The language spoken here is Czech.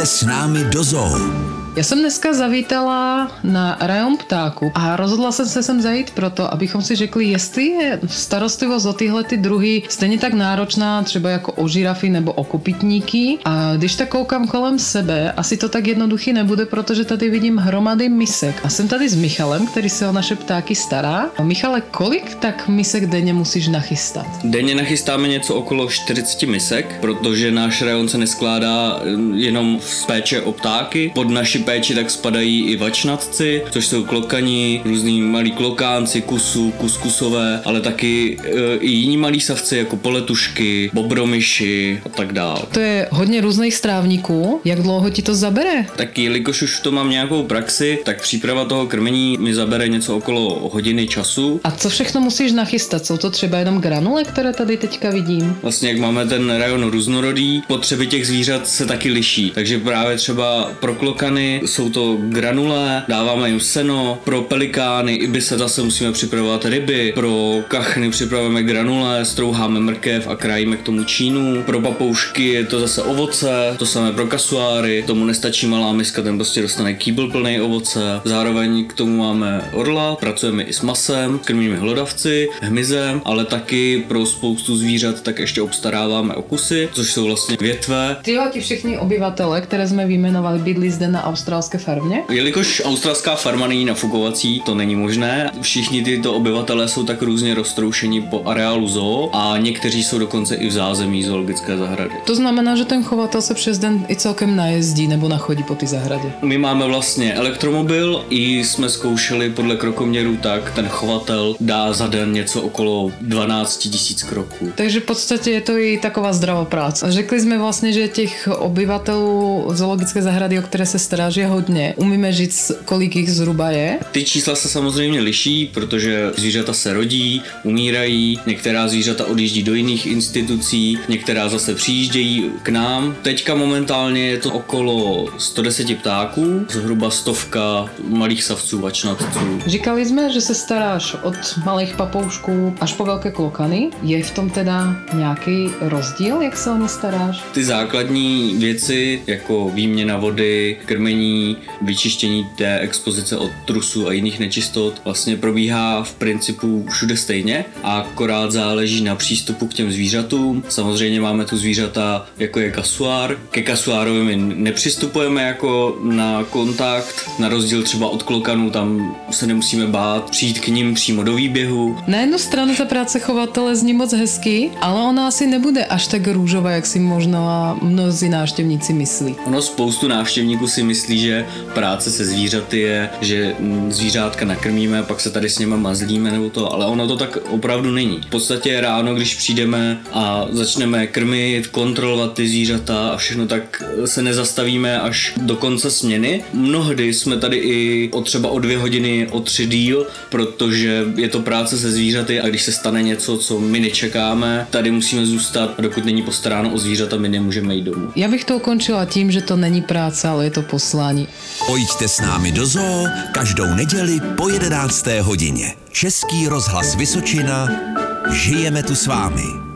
Pojďte s námi do zoo. Já jsem dneska zavítala na rajon ptáku a rozhodla jsem se sem zajít proto, abychom si řekli, jestli je starostlivost o tyhle ty druhy stejně tak náročná třeba jako o žirafy nebo o kopytníky. A když tak koukám kolem sebe, asi to tak jednoduchý nebude, protože tady vidím hromady misek. A jsem tady s Michalem, který se o naše ptáky stará. A Michale, kolik tak misek denně musíš nachystat? Denně nachystáme něco okolo 40 misek, protože náš rajon se neskládá jenom z péče o ptáky. Pod naši péči tak spadají i vačnatci, což jsou klokani, různý malí klokánci, kusu, kuskusové, ale taky e, i jiní malí savci jako poletušky, bobromyši a tak dále. To je hodně různých strávníků. Jak dlouho ti to zabere? Tak jelikož už to mám nějakou praxi, tak příprava toho krmení mi zabere něco okolo hodiny času. A co všechno musíš nachystat? Jsou to třeba jenom granule, které tady teďka vidím? Vlastně jak máme ten rajon různorodý, potřeby těch zvířat se taky liší. Takže právě třeba pro klokany jsou to granule, dáváme jim seno, pro pelikány, i se zase musíme připravovat ryby, pro kachny připravujeme granule, strouháme mrkev a krájíme k tomu čínu, pro papoušky je to zase ovoce, to samé pro kasuáry, tomu nestačí malá miska, ten prostě dostane kýbl plný ovoce, zároveň k tomu máme orla, pracujeme i s masem, krmíme hlodavci, hmyzem, ale taky pro spoustu zvířat tak ještě obstaráváme okusy, což jsou vlastně větve. Tyhle ti všichni obyvatele, které jsme vyjmenovali, bydlí zde na australské farmě? Jelikož australská farma není nafukovací, to není možné. Všichni tyto obyvatelé jsou tak různě roztroušeni po areálu zoo a někteří jsou dokonce i v zázemí zoologické zahrady. To znamená, že ten chovatel se přes den i celkem najezdí nebo nachodí po ty zahradě. My máme vlastně elektromobil i jsme zkoušeli podle krokoměru tak, ten chovatel dá za den něco okolo 12 tisíc kroků. Takže v podstatě je to i taková zdravá práce. Řekli jsme vlastně, že těch obyvatelů zoologické zahrady, o které se stará, je hodně. Umíme říct, kolik jich zhruba je? Ty čísla se samozřejmě liší, protože zvířata se rodí, umírají, některá zvířata odjíždí do jiných institucí, některá zase přijíždějí k nám. Teďka momentálně je to okolo 110 ptáků, zhruba stovka malých savců, vačnatců. Říkali jsme, že se staráš od malých papoušků až po velké klokany. Je v tom teda nějaký rozdíl, jak se o ně staráš? Ty základní věci, jako výměna vody, krmení čištění, vyčištění té expozice od trusu a jiných nečistot vlastně probíhá v principu všude stejně a akorát záleží na přístupu k těm zvířatům. Samozřejmě máme tu zvířata, jako je kasuár. Ke kasuárovi my nepřistupujeme jako na kontakt, na rozdíl třeba od klokanů, tam se nemusíme bát přijít k ním přímo do výběhu. Na jednu stranu ta práce chovatele zní moc hezky, ale ona asi nebude až tak růžová, jak si možná mnozí návštěvníci myslí. Ono spoustu návštěvníků si myslí, myslí, že práce se zvířaty je, že mm, zvířátka nakrmíme pak se tady s něma mazlíme nebo to, ale ono to tak opravdu není. V podstatě ráno, když přijdeme a začneme krmit, kontrolovat ty zvířata a všechno, tak se nezastavíme až do konce směny. Mnohdy jsme tady i o třeba o dvě hodiny, o tři díl, protože je to práce se zvířaty a když se stane něco, co my nečekáme, tady musíme zůstat a dokud není postaráno o zvířata, my nemůžeme jít domů. Já bych to ukončila tím, že to není práce, ale je to poslání poslání. Pojďte s námi do zoo každou neděli po 11. hodině. Český rozhlas Vysočina. Žijeme tu s vámi.